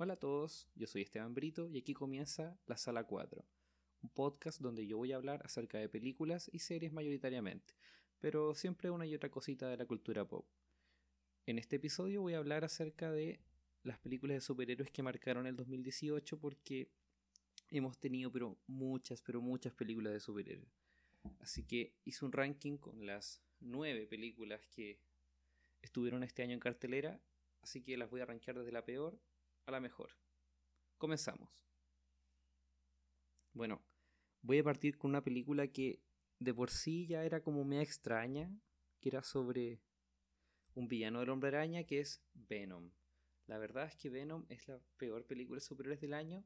Hola a todos, yo soy Esteban Brito y aquí comienza La Sala 4, un podcast donde yo voy a hablar acerca de películas y series mayoritariamente, pero siempre una y otra cosita de la cultura pop. En este episodio voy a hablar acerca de las películas de superhéroes que marcaron el 2018 porque hemos tenido pero muchas, pero muchas películas de superhéroes. Así que hice un ranking con las nueve películas que estuvieron este año en cartelera, así que las voy a rankear desde la peor a la mejor. Comenzamos. Bueno, voy a partir con una película que de por sí ya era como media extraña, que era sobre un villano del hombre araña que es Venom. La verdad es que Venom es la peor película de superhéroes del año,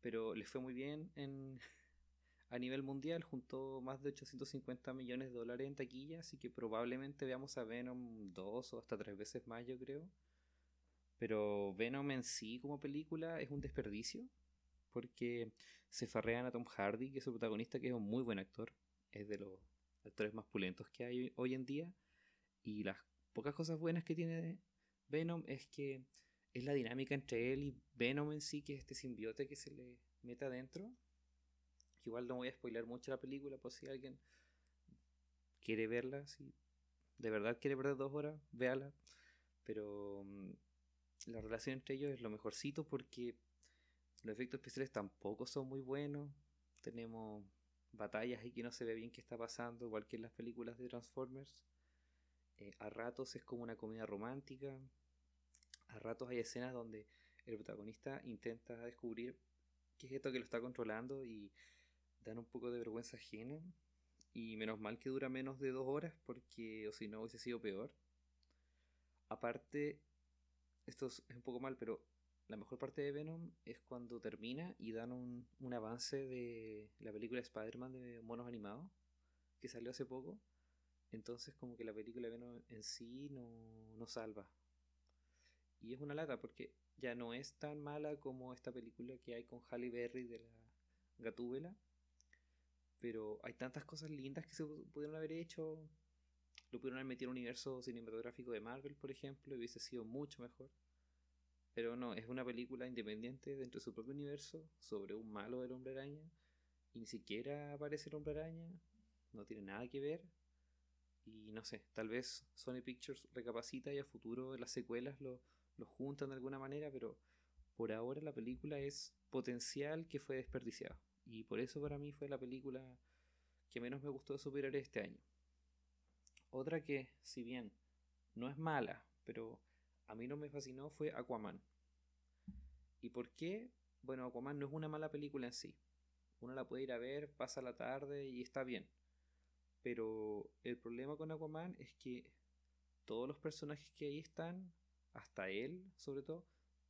pero le fue muy bien en, a nivel mundial, juntó más de 850 millones de dólares en taquilla, así que probablemente veamos a Venom dos o hasta tres veces más, yo creo. Pero Venom en sí como película es un desperdicio, porque se farrean a Tom Hardy, que es su protagonista, que es un muy buen actor, es de los actores más pulentos que hay hoy en día, y las pocas cosas buenas que tiene Venom es que es la dinámica entre él y Venom en sí, que es este simbiote que se le mete adentro Igual no voy a spoiler mucho la película, por si alguien quiere verla, si de verdad quiere perder dos horas, véala. Pero mm, la relación entre ellos es lo mejorcito porque los efectos especiales tampoco son muy buenos. Tenemos batallas y que no se ve bien qué está pasando, igual que en las películas de Transformers. Eh, a ratos es como una comedia romántica. A ratos hay escenas donde el protagonista intenta descubrir qué es esto que lo está controlando y dan un poco de vergüenza ajena. Y menos mal que dura menos de dos horas, porque o si no hubiese sido peor. Aparte, esto es un poco mal, pero la mejor parte de Venom es cuando termina y dan un, un avance de la película Spider-Man de monos animados, que salió hace poco. Entonces como que la película Venom en sí no, no salva. Y es una lata porque ya no es tan mala como esta película que hay con Halle Berry de la Gatúbela pero hay tantas cosas lindas que se pudieron haber hecho. Lo pudieron haber metido un universo cinematográfico de Marvel, por ejemplo, y hubiese sido mucho mejor. Pero no, es una película independiente dentro de su propio universo sobre un malo del hombre araña. Y ni siquiera aparece el hombre araña. No tiene nada que ver. Y no sé, tal vez Sony Pictures recapacita y a futuro las secuelas lo, lo juntan de alguna manera, pero por ahora la película es potencial que fue desperdiciado. Y por eso para mí fue la película que menos me gustó de superar este año. Otra que, si bien no es mala, pero a mí no me fascinó fue Aquaman. ¿Y por qué? Bueno, Aquaman no es una mala película en sí. Uno la puede ir a ver, pasa la tarde y está bien. Pero el problema con Aquaman es que todos los personajes que ahí están, hasta él sobre todo,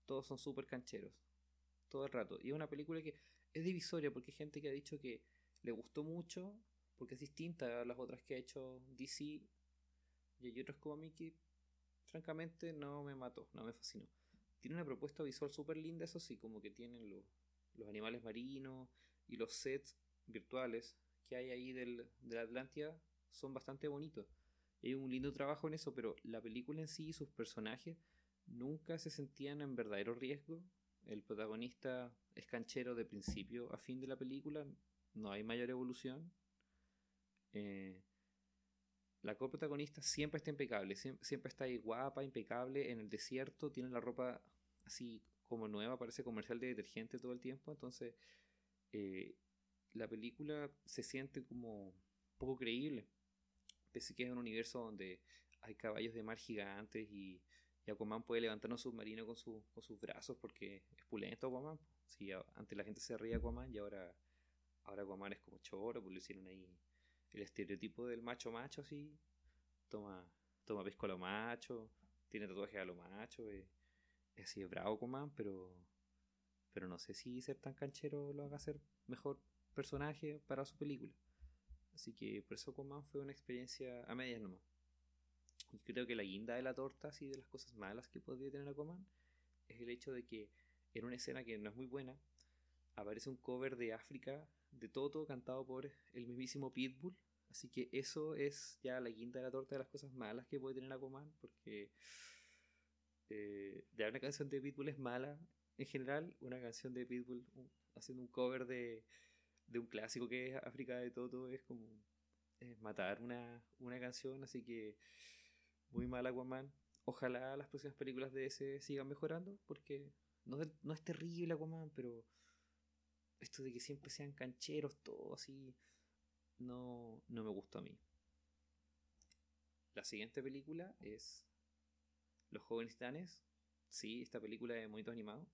todos son súper cancheros. Todo el rato. Y es una película que es divisoria porque hay gente que ha dicho que le gustó mucho porque es distinta a las otras que ha hecho DC y hay otros mí que francamente no me mató, no me fascinó. Tiene una propuesta visual súper linda, eso sí, como que tienen los animales marinos y los sets virtuales que hay ahí del, de la Atlántida son bastante bonitos. hay un lindo trabajo en eso, pero la película en sí y sus personajes nunca se sentían en verdadero riesgo. El protagonista es canchero de principio a fin de la película, no hay mayor evolución. Eh, la coprotagonista siempre está impecable, siempre, está ahí guapa, impecable, en el desierto, tiene la ropa así como nueva, parece comercial de detergente todo el tiempo, entonces eh, la película se siente como poco creíble, pese que es un universo donde hay caballos de mar gigantes y, y Aquaman puede levantar un submarino con, con sus brazos porque es pulento Aquaman. Sí, antes la gente se ría Aquaman y ahora, ahora Aquaman es como choro, pues lo hicieron ahí el estereotipo del macho macho así. Toma, toma pesco a lo macho, tiene tatuajes a lo macho, es, así, es bravo Aquaman, pero, pero no sé si ser tan canchero lo haga ser mejor personaje para su película. Así que por eso Aquaman fue una experiencia a medias nomás. Y creo que la guinda de la torta, así de las cosas malas que podría tener Aquaman, es el hecho de que en una escena que no es muy buena, aparece un cover de África de Toto cantado por el mismísimo Pitbull. Así que eso es ya la quinta de la torta de las cosas malas que puede tener Aquaman, porque eh, ya una canción de Pitbull es mala, en general, una canción de Pitbull haciendo un cover de, de un clásico que es África de Toto es como matar una, una canción, así que muy mal Aquaman. Ojalá las próximas películas de ese sigan mejorando, porque no, no es terrible Aquaman, pero esto de que siempre sean cancheros, todo así, no, no me gusta a mí. La siguiente película es Los jóvenes titanes. Sí, esta película de monito animado.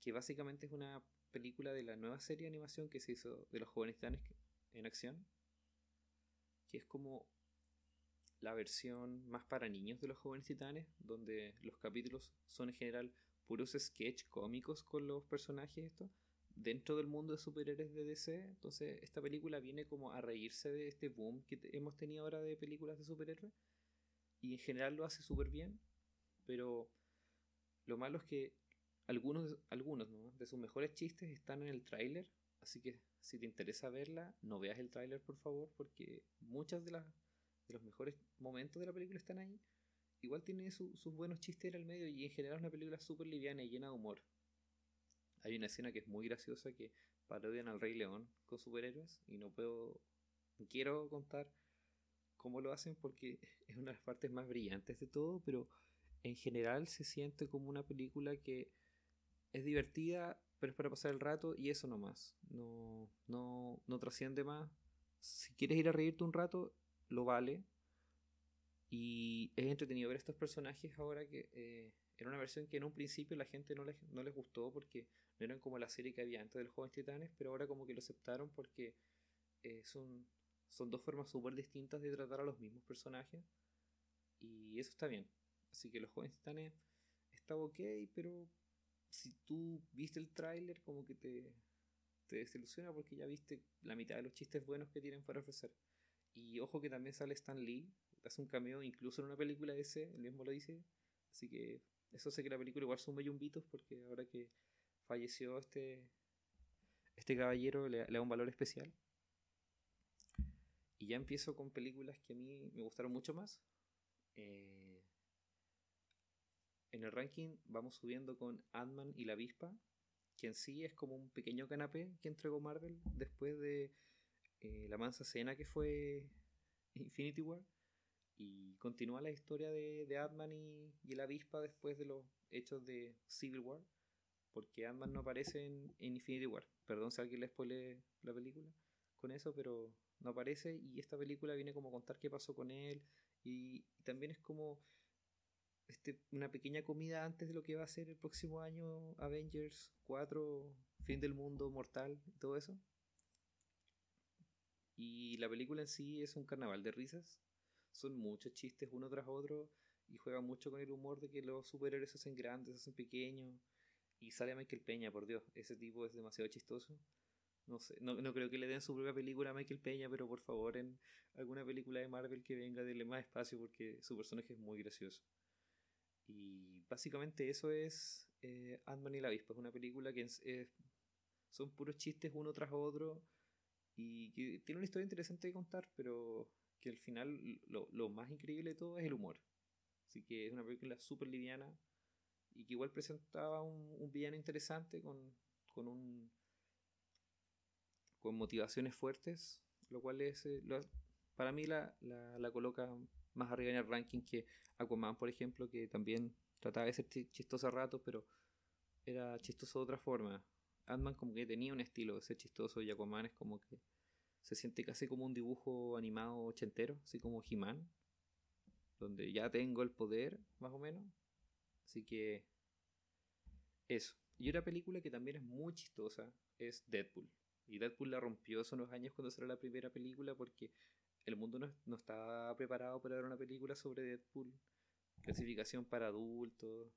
Que básicamente es una película de la nueva serie de animación que se hizo de los jóvenes titanes en acción. Que es como la versión más para niños de los jóvenes titanes, donde los capítulos son en general puros sketch cómicos con los personajes esto, dentro del mundo de superhéroes de DC. Entonces, esta película viene como a reírse de este boom que hemos tenido ahora de películas de superhéroes. Y en general lo hace súper bien. Pero lo malo es que algunos, algunos de sus mejores chistes están en el tráiler. Así que si te interesa verla, no veas el tráiler por favor, porque muchas de, las de los mejores momentos de la película están ahí. Igual tiene sus buenos chistes en el medio y en general es una película súper liviana y llena de humor. Hay una escena que es muy graciosa que parodian al Rey León con superhéroes y no puedo, quiero contar cómo lo hacen porque es una de las partes más brillantes de todo, pero en general se siente como una película que es divertida, pero es para pasar el rato y eso nomás. No, no, no trasciende más. Si quieres ir a reírte un rato, lo vale. Y es entretenido ver estos personajes ahora que eh, era una versión que en un principio la gente no les, no les gustó porque no eran como la serie que había antes de los Jóvenes Titanes, pero ahora como que lo aceptaron porque eh, son, son dos formas súper distintas de tratar a los mismos personajes y eso está bien. Así que los Jóvenes Titanes está ok, pero si tú viste el tráiler como que te, te desilusiona porque ya viste la mitad de los chistes buenos que tienen para ofrecer. Y ojo que también sale Stan Lee, hace un cameo incluso en una película ese, él mismo lo dice. Así que eso sé que la película igual son yumbitos porque ahora que falleció este, este caballero le, da un valor especial. Y ya empiezo con películas que a mí me gustaron mucho más. Eh, en el ranking vamos subiendo con Ant-Man y la avispa, que en sí es como un pequeño canapé que entregó Marvel después de eh, la mansa cena que fue Infinity War. Y continúa la historia de, de Ant-Man y, y, la avispa después de los hechos de Civil War porque ant no aparece en, Infinity War. Perdón si alguien le spoile la película con eso, pero no aparece y esta película viene como a contar qué pasó con él y, también es como este, una pequeña comida antes de lo que va a ser el próximo año Avengers 4, fin del mundo mortal y todo eso. Y la película en sí es un carnaval de risas. Son muchos chistes uno tras otro y juega mucho con el humor de que los superhéroes se hacen grandes, se hacen pequeños y sale Michael Peña, por Dios, ese tipo es demasiado chistoso. No sé, no, creo que le den su propia película a Michael Peña, pero por favor en alguna película de Marvel que venga, denle más espacio porque su personaje es muy gracioso. Y básicamente eso es eh, Ant-Man y la avispa. Es una película que son puros chistes uno tras otro y que tiene una historia interesante de contar, pero que al final lo, lo más increíble de todo es el humor. Así que es una película súper liviana, y que igual presentaba un, villano interesante con, con, un, con motivaciones fuertes, lo cual es, eh, para mí la, la, coloca más arriba en el ranking que Aquaman, por ejemplo, que también trataba de ser chistoso a ratos, pero era chistoso de otra forma. Ant-Man como que tenía un estilo de ser chistoso y Aquaman es como que se siente casi como un dibujo animado ochentero, así como He-Man, donde ya tengo el poder, más o menos, Así que eso. Y una película que también es muy chistosa es Deadpool. Y Deadpool la rompió hace unos años cuando salió la primera película porque el mundo no, no estaba preparado para ver una película sobre Deadpool. Clasificación para adultos,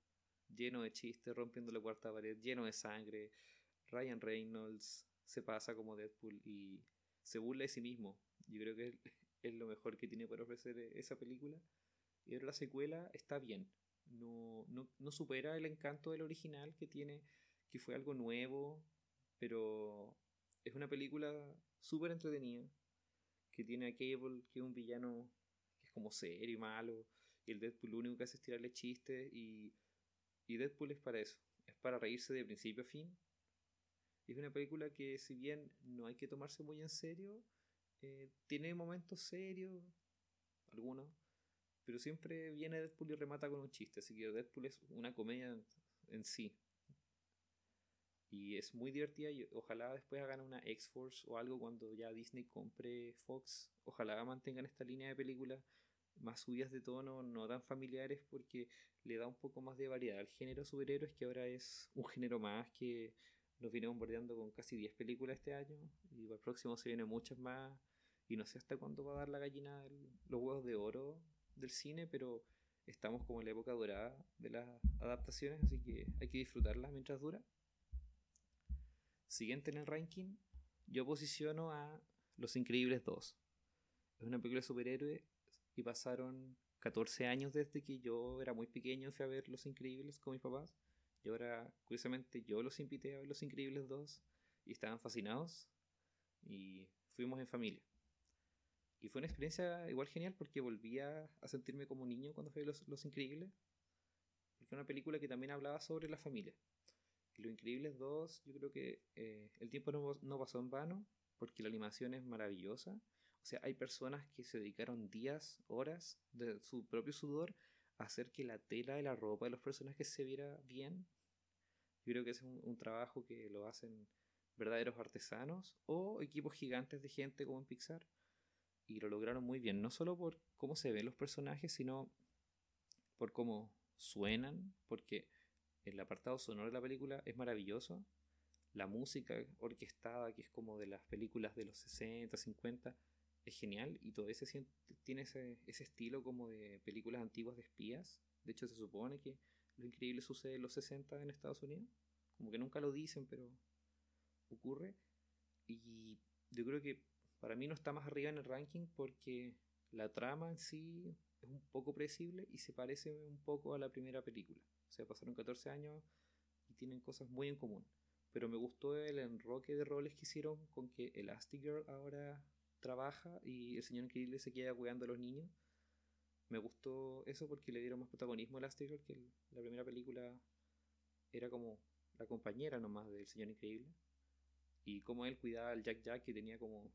lleno de chistes, rompiendo la cuarta pared, lleno de sangre. Ryan Reynolds se pasa como Deadpool y se burla de sí mismo. Yo creo que es, lo mejor que tiene para ofrecer esa película. Y ahora la secuela está bien no, no, no supera el encanto del original que tiene, que fue algo nuevo, pero es una película súper entretenida, que tiene a Cable, que es un villano que es como serio y malo, y el Deadpool lo único que hace es tirarle chistes, y, y Deadpool es para eso, es para reírse de principio a fin. Es una película que si bien no hay que tomarse muy en serio, eh, tiene momentos serios, algunos, pero siempre viene Deadpool y remata con un chiste, así que Deadpool es una comedia en sí. Y es muy divertida y ojalá después hagan una X-Force o algo cuando ya Disney compre Fox. Ojalá mantengan esta línea de películas más subidas de tono, no tan familiares, porque le da un poco más de variedad al género superhéroes, que ahora es un género más que nos viene bombardeando con casi 10 películas este año, y para el próximo se vienen muchas más, y no sé hasta cuándo va a dar la gallina los huevos de oro del cine, pero estamos como en la época dorada de las adaptaciones, así que hay que disfrutarlas mientras dura. Siguiente en el ranking, yo posiciono a Los Increíbles 2. Es una película de superhéroe y pasaron 14 años desde que yo era muy pequeño fui a ver Los Increíbles con mis papás. Y ahora, curiosamente, yo los invité a ver Los Increíbles 2 y estaban fascinados y fuimos en familia. Y fue una experiencia igual genial porque volvía a sentirme como niño cuando fui Los, los Increíbles. Porque era una película que también hablaba sobre la familia. Y Los Increíbles 2, yo creo que eh, el tiempo no, no, pasó en vano, porque la animación es maravillosa. O sea, hay personas que se dedicaron días, horas de su propio sudor a hacer que la tela de la ropa de los personajes se viera bien. Yo creo que es un, un trabajo que lo hacen verdaderos artesanos o equipos gigantes de gente como en Pixar. Y lo lograron muy bien, no solo por cómo se ven los personajes, sino por cómo suenan, porque el apartado sonoro de la película es maravilloso. La música orquestada, que es como de las películas de los 60, 50, es genial. Y todo ese tiene ese, estilo como de películas antiguas de espías. De hecho, se supone que lo increíble sucede en los 60 en Estados Unidos. Como que nunca lo dicen, pero ocurre. Y yo creo que para mí no está más arriba en el ranking porque la trama en sí es un poco predecible y se parece un poco a la primera película. O sea, pasaron 14 años y tienen cosas muy en común. Pero me gustó el enroque de roles que hicieron con que Elastigirl ahora trabaja y el señor increíble se queda cuidando a los niños. Me gustó eso porque le dieron más protagonismo a Elastigirl que la primera película era como la compañera nomás del señor increíble. Y como él cuidaba al Jack Jack que tenía como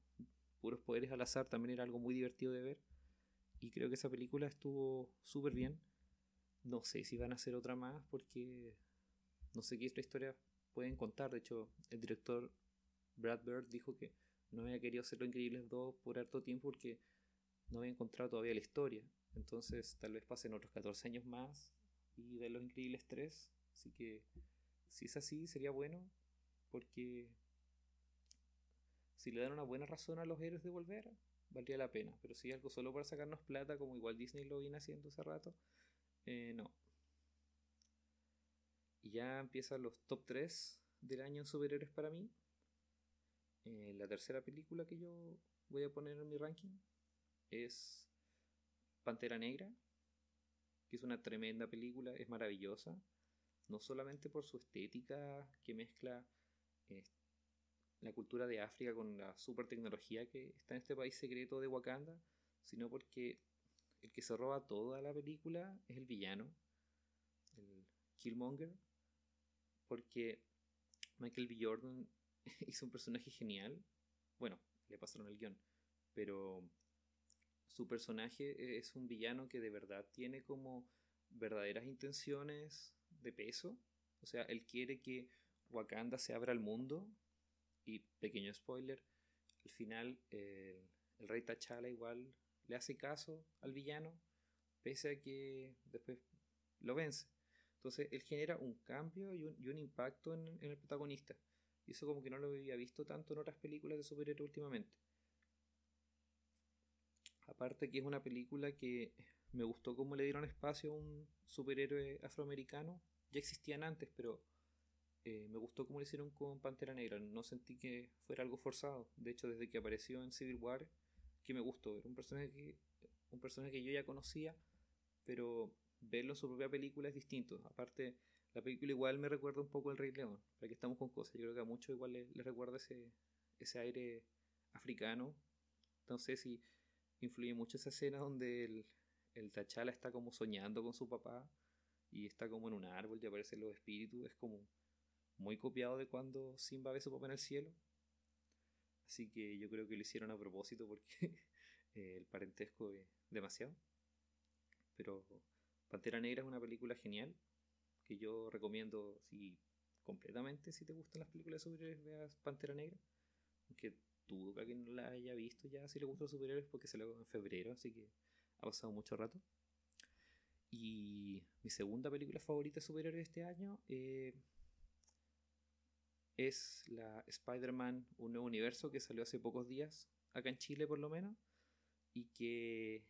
puros poderes al azar también era algo muy divertido de ver. Y creo que esa película estuvo súper bien. No sé si van a hacer otra más porque no sé qué otra historia pueden contar. De hecho, el director Brad Bird dijo que no había querido hacer Lo Increíbles 2 por harto tiempo porque no había encontrado todavía la historia. Entonces, tal vez pasen otros 14 años más y de Los Increíbles 3. Así que, si es así, sería bueno porque si le dan una buena razón a los héroes de volver, valdría la pena. Pero si algo solo para sacarnos plata, como igual Disney lo viene haciendo hace rato, eh, no. Y ya empiezan los top 3 del año en superhéroes para mí. Eh, la tercera película que yo voy a poner en mi ranking es Pantera Negra, que es una tremenda película, es maravillosa, no solamente por su estética que mezcla eh, la cultura de África con la super tecnología que está en este país secreto de Wakanda, sino porque el que se roba toda la película es el villano, el Killmonger, porque Michael B. Jordan hizo un personaje genial. Bueno, le pasaron el guion, pero su personaje es un villano que de verdad tiene como verdaderas intenciones de peso. O sea, él quiere que Wakanda se abra al mundo. Y pequeño spoiler, al final el rey T'Challa igual le hace caso al villano, pese a que después lo vence. Entonces él genera un cambio y un, impacto en, en, el protagonista. Y eso como que no lo había visto tanto en otras películas de superhéroes últimamente. Aparte que es una película que me gustó cómo le dieron espacio a un superhéroe afroamericano. Ya existían antes, pero eh, me gustó cómo lo hicieron con Pantera Negra. No sentí que fuera algo forzado. De hecho, desde que apareció en Civil War, que me gustó. Era un personaje que, un personaje que yo ya conocía, pero verlo en su propia película es distinto. Aparte, la película igual me recuerda un poco al Rey León, para que estamos con cosas. Yo creo que a muchos igual les, recuerda ese, ese aire africano. No sé si influye mucho esa escena donde el, el T'Challa está como soñando con su papá y está como en un árbol y aparecen los espíritus. Es como muy copiado de cuando Simba ve su papá en el cielo. Así que yo creo que lo hicieron a propósito porque el parentesco es demasiado. Pero Pantera Negra es una película genial que yo recomiendo si completamente si te gustan las películas de superhéroes veas Pantera Negra. Aunque dudo que alguien no la haya visto ya si le gustan los superhéroes porque se lo en febrero, así que ha pasado mucho rato. Y mi segunda película favorita de superhéroes este año eh, es la Spider-Man Un Nuevo Universo que salió hace pocos días, acá en Chile por lo menos, y que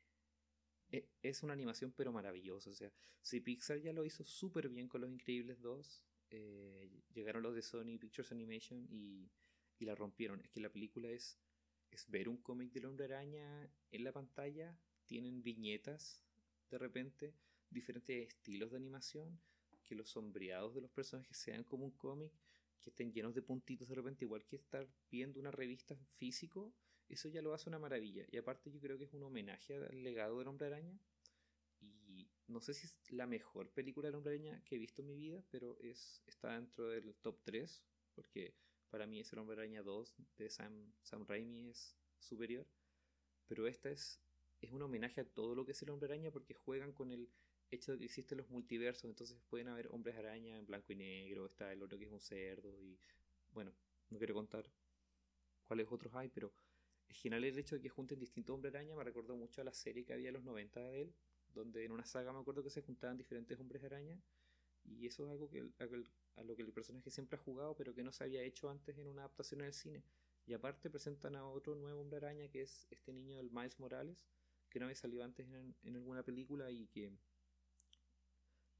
e, es una animación pero maravillosa. O sea, si Pixar ya lo hizo súper bien con Los Increíbles 2, eh, llegaron los de Sony Pictures Animation y, y, la rompieron. Es que la película es, es ver un cómic del hombre araña en la pantalla, tienen viñetas de repente, diferentes estilos de animación, que los sombreados de los personajes sean como un cómic, que estén llenos de puntitos de repente, igual que estar viendo una revista físico, eso ya lo hace una maravilla. Y aparte yo creo que es un homenaje al legado del hombre araña. Y no sé si es la mejor película del hombre araña que he visto en mi vida, pero es, está dentro del top 3, porque para mí es el hombre araña 2 de Sam, Sam Raimi es superior. Pero esta es, es un homenaje a todo lo que es el hombre araña porque juegan con el hecho de que existen los multiversos, entonces pueden haber hombres araña en blanco y negro, está el otro que es un cerdo y bueno, no quiero contar cuáles otros hay, pero es genial el hecho de que junten distintos hombres araña, me recordó mucho a la serie que había en los 90 de él, donde en una saga me acuerdo que se juntaban diferentes hombres araña y eso es algo que, a, lo que el personaje siempre ha jugado pero que no se había hecho antes en una adaptación en el cine. Y aparte presentan a otro nuevo hombre araña que es este niño del Miles Morales, que no había salido antes en, en alguna película y que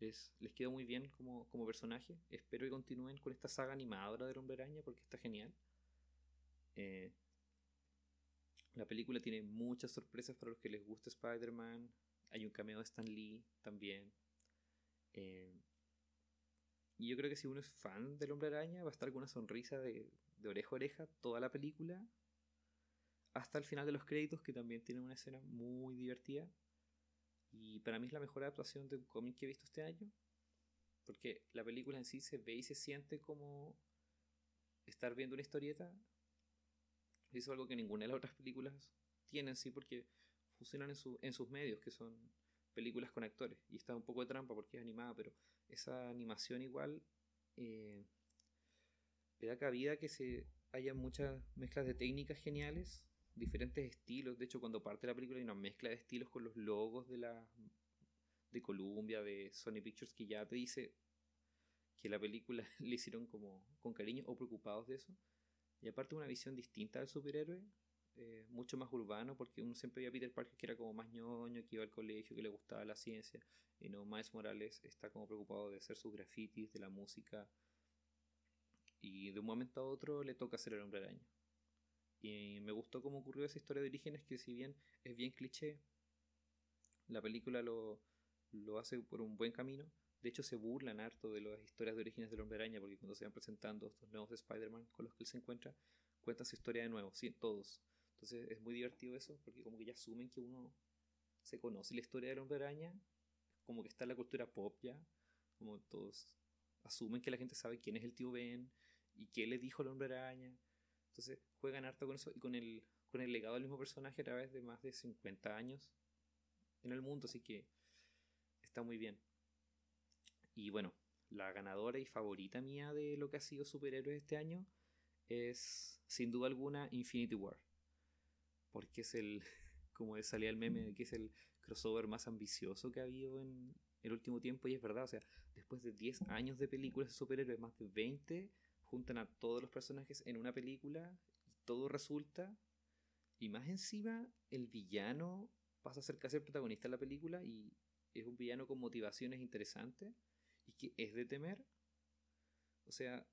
les, quedó muy bien como, como personaje. Espero que continúen con esta saga animadora del Hombre Araña porque está genial. Eh, la película tiene muchas sorpresas para los que les gusta Spider-Man. Hay un cameo de Stan Lee también. Eh, y yo creo que si uno es fan del Hombre Araña va a estar con una sonrisa de, de oreja a oreja toda la película. Hasta el final de los créditos, que también tiene una escena muy divertida. Y para mí es la mejor adaptación de un cómic que he visto este año. Porque la película en sí se ve y se siente como estar viendo una historieta. Eso es algo que ninguna de las otras películas tiene sí, porque funcionan en, su, en sus medios, que son películas con actores. Y está un poco de trampa porque es animada, pero esa animación igual eh, le da cabida que se haya muchas mezclas de técnicas geniales diferentes estilos. De hecho, cuando parte la película hay una mezcla de estilos con los logos de la de Columbia, de Sony Pictures, que ya te dice que la película le hicieron como con cariño o preocupados de eso. Y aparte una visión distinta del superhéroe, eh, mucho más urbano, porque uno siempre veía a Peter Parker que era como más ñoño, que iba al colegio, que le gustaba la ciencia, y no, Miles Morales está como preocupado de hacer sus grafitis, de la música, y de un momento a otro le toca hacer el hombre araña. Y me gustó cómo ocurrió esa historia de orígenes que si bien es bien cliché, la película lo, lo hace por un buen camino. De hecho, se burlan harto de las historias de orígenes del hombre araña, porque cuando se van presentando estos nuevos Spider-Man con los que él se encuentra, cuenta su historia de nuevo, sí, todos. Entonces es muy divertido eso, porque como que ya asumen que uno se conoce la historia del hombre araña, como que está en la cultura pop ya, como todos asumen que la gente sabe quién es el tío Ben y qué le dijo el hombre araña. Entonces juegan harto con eso y con el, con el legado del mismo personaje a través de más de 50 años en el mundo, así que está muy bien. Y bueno, la ganadora y favorita mía de lo que ha sido superhéroes este año es sin duda alguna Infinity War. Porque es el, como salía el meme, que es el crossover más ambicioso que ha habido en el último tiempo. Y es verdad, o sea, después de 10 años de películas de superhéroes, más de 20, juntan a todos los personajes en una película todo resulta. Y más encima, el villano pasa a ser casi el protagonista de la película y es un villano con motivaciones interesantes y que es de temer. O sea,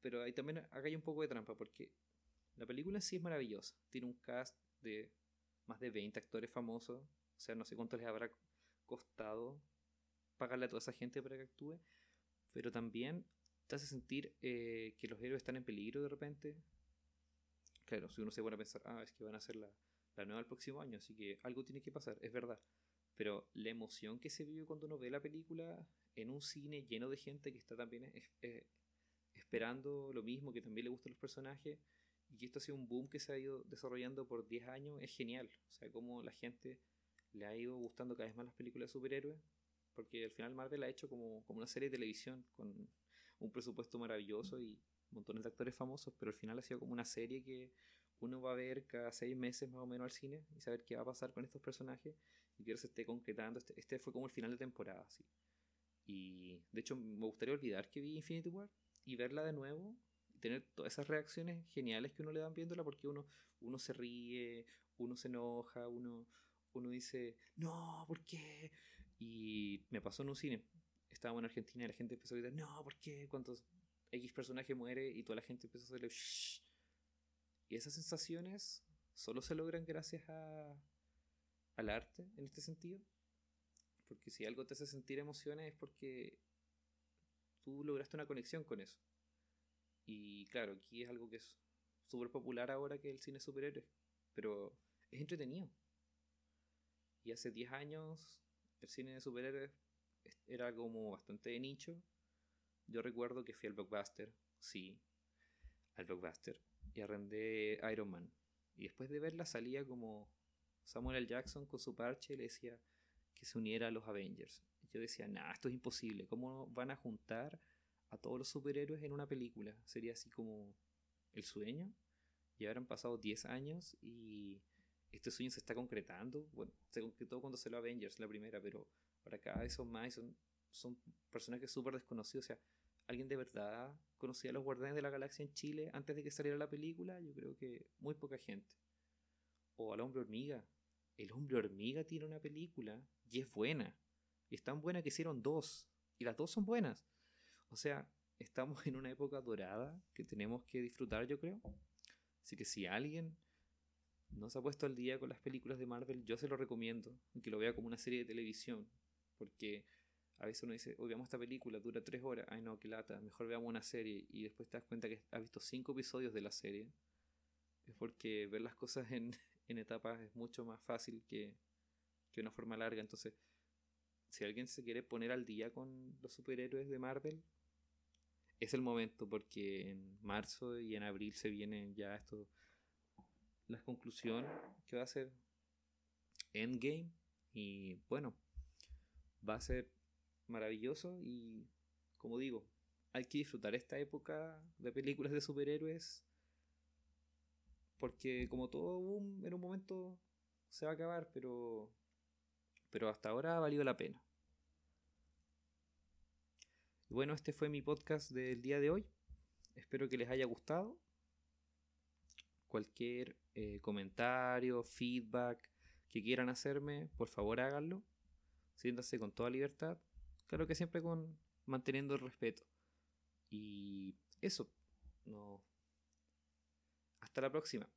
pero ahí también acá hay un poco de trampa porque la película sí es maravillosa. Tiene un cast de más de 20 actores famosos. O sea, no sé cuánto les habrá costado pagarle a toda esa gente para que actúe. Pero también te hace sentir eh, que los héroes están en peligro de repente. Claro, si uno se pone a pensar, ah, es que van a ser la, la nueva el próximo año, así que algo tiene que pasar, es verdad. Pero la emoción que se vive cuando uno ve la película en un cine lleno de gente que está también esperando lo mismo, que también le gustan los personajes, y que esto ha sido un boom que se ha ido desarrollando por 10 años, es genial. O sea, como la gente le ha ido gustando cada vez más las películas de superhéroes, porque al final Marvel ha hecho como, como una serie de televisión con un presupuesto maravilloso y montones de actores famosos, pero al final ha sido como una serie que uno va a ver cada seis meses más o menos al cine y saber qué va a pasar con estos personajes y que se esté concretando. Este, este fue como el final de temporada, sí. Y de hecho me gustaría olvidar que vi Infinity War y verla de nuevo y tener todas esas reacciones geniales que uno le dan viéndola porque uno, uno se ríe, uno se enoja, uno, uno dice, no, ¿por qué? Y me pasó en un cine. Estábamos en Argentina y la gente empezó a decir, no, ¿por qué? ¿Cuántos X personaje muere? Y toda la gente empezó a hacerle shh. Y esas sensaciones solo se logran gracias a, al arte en este sentido. Porque si algo te hace sentir emociones es porque tú lograste una conexión con eso. Y claro, aquí es algo que es súper popular ahora que el cine superhéroe. Pero es entretenido. Y hace 10 años el cine de superhéroes era como bastante de nicho. Yo recuerdo que fui al blockbuster, sí, al blockbuster, y arrendé Iron Man. Y después de verla salía como Samuel L. Jackson con su parche y le decía que se uniera a los Avengers. yo decía, nah, esto es imposible. ¿Cómo van a juntar a todos los superhéroes en una película? Sería así como el sueño. Y ahora han pasado 10 años y este sueño se está concretando. Bueno, se concretó cuando se lo Avengers, la primera, pero para cada vez son más son, son personajes súper desconocidos. O sea, ¿alguien de verdad conocía a los Guardianes de la Galaxia en Chile antes de que saliera la película? Yo creo que muy poca gente. O al Hombre Hormiga. El Hombre Hormiga tiene una película y es buena. Y es tan buena que hicieron dos. Y las dos son buenas. O sea, estamos en una época dorada que tenemos que disfrutar, yo creo. Así que si alguien no se ha puesto al día con las películas de Marvel, yo se lo recomiendo, que lo vea como una serie de televisión, porque a veces uno dice, hoy veamos esta película, dura tres horas, ay no, qué lata, mejor veamos una serie, y después te das cuenta que has visto cinco episodios de la serie, es porque ver las cosas en, etapas es mucho más fácil que, una forma larga, entonces, si alguien se quiere poner al día con los superhéroes de Marvel, es el momento, porque en marzo y en abril se vienen ya estos la conclusión que va a ser Endgame. Y bueno, va a ser maravilloso y como digo, hay que disfrutar esta época de películas de superhéroes porque como todo en un momento se va a acabar, pero pero hasta ahora ha valido la pena. Y bueno, este fue mi podcast del día de hoy. Espero que les haya gustado cualquier eh, comentario, feedback que quieran hacerme, por favor háganlo. Siéntanse con toda libertad. Claro que siempre con manteniendo el respeto. Y eso. No. Hasta la próxima.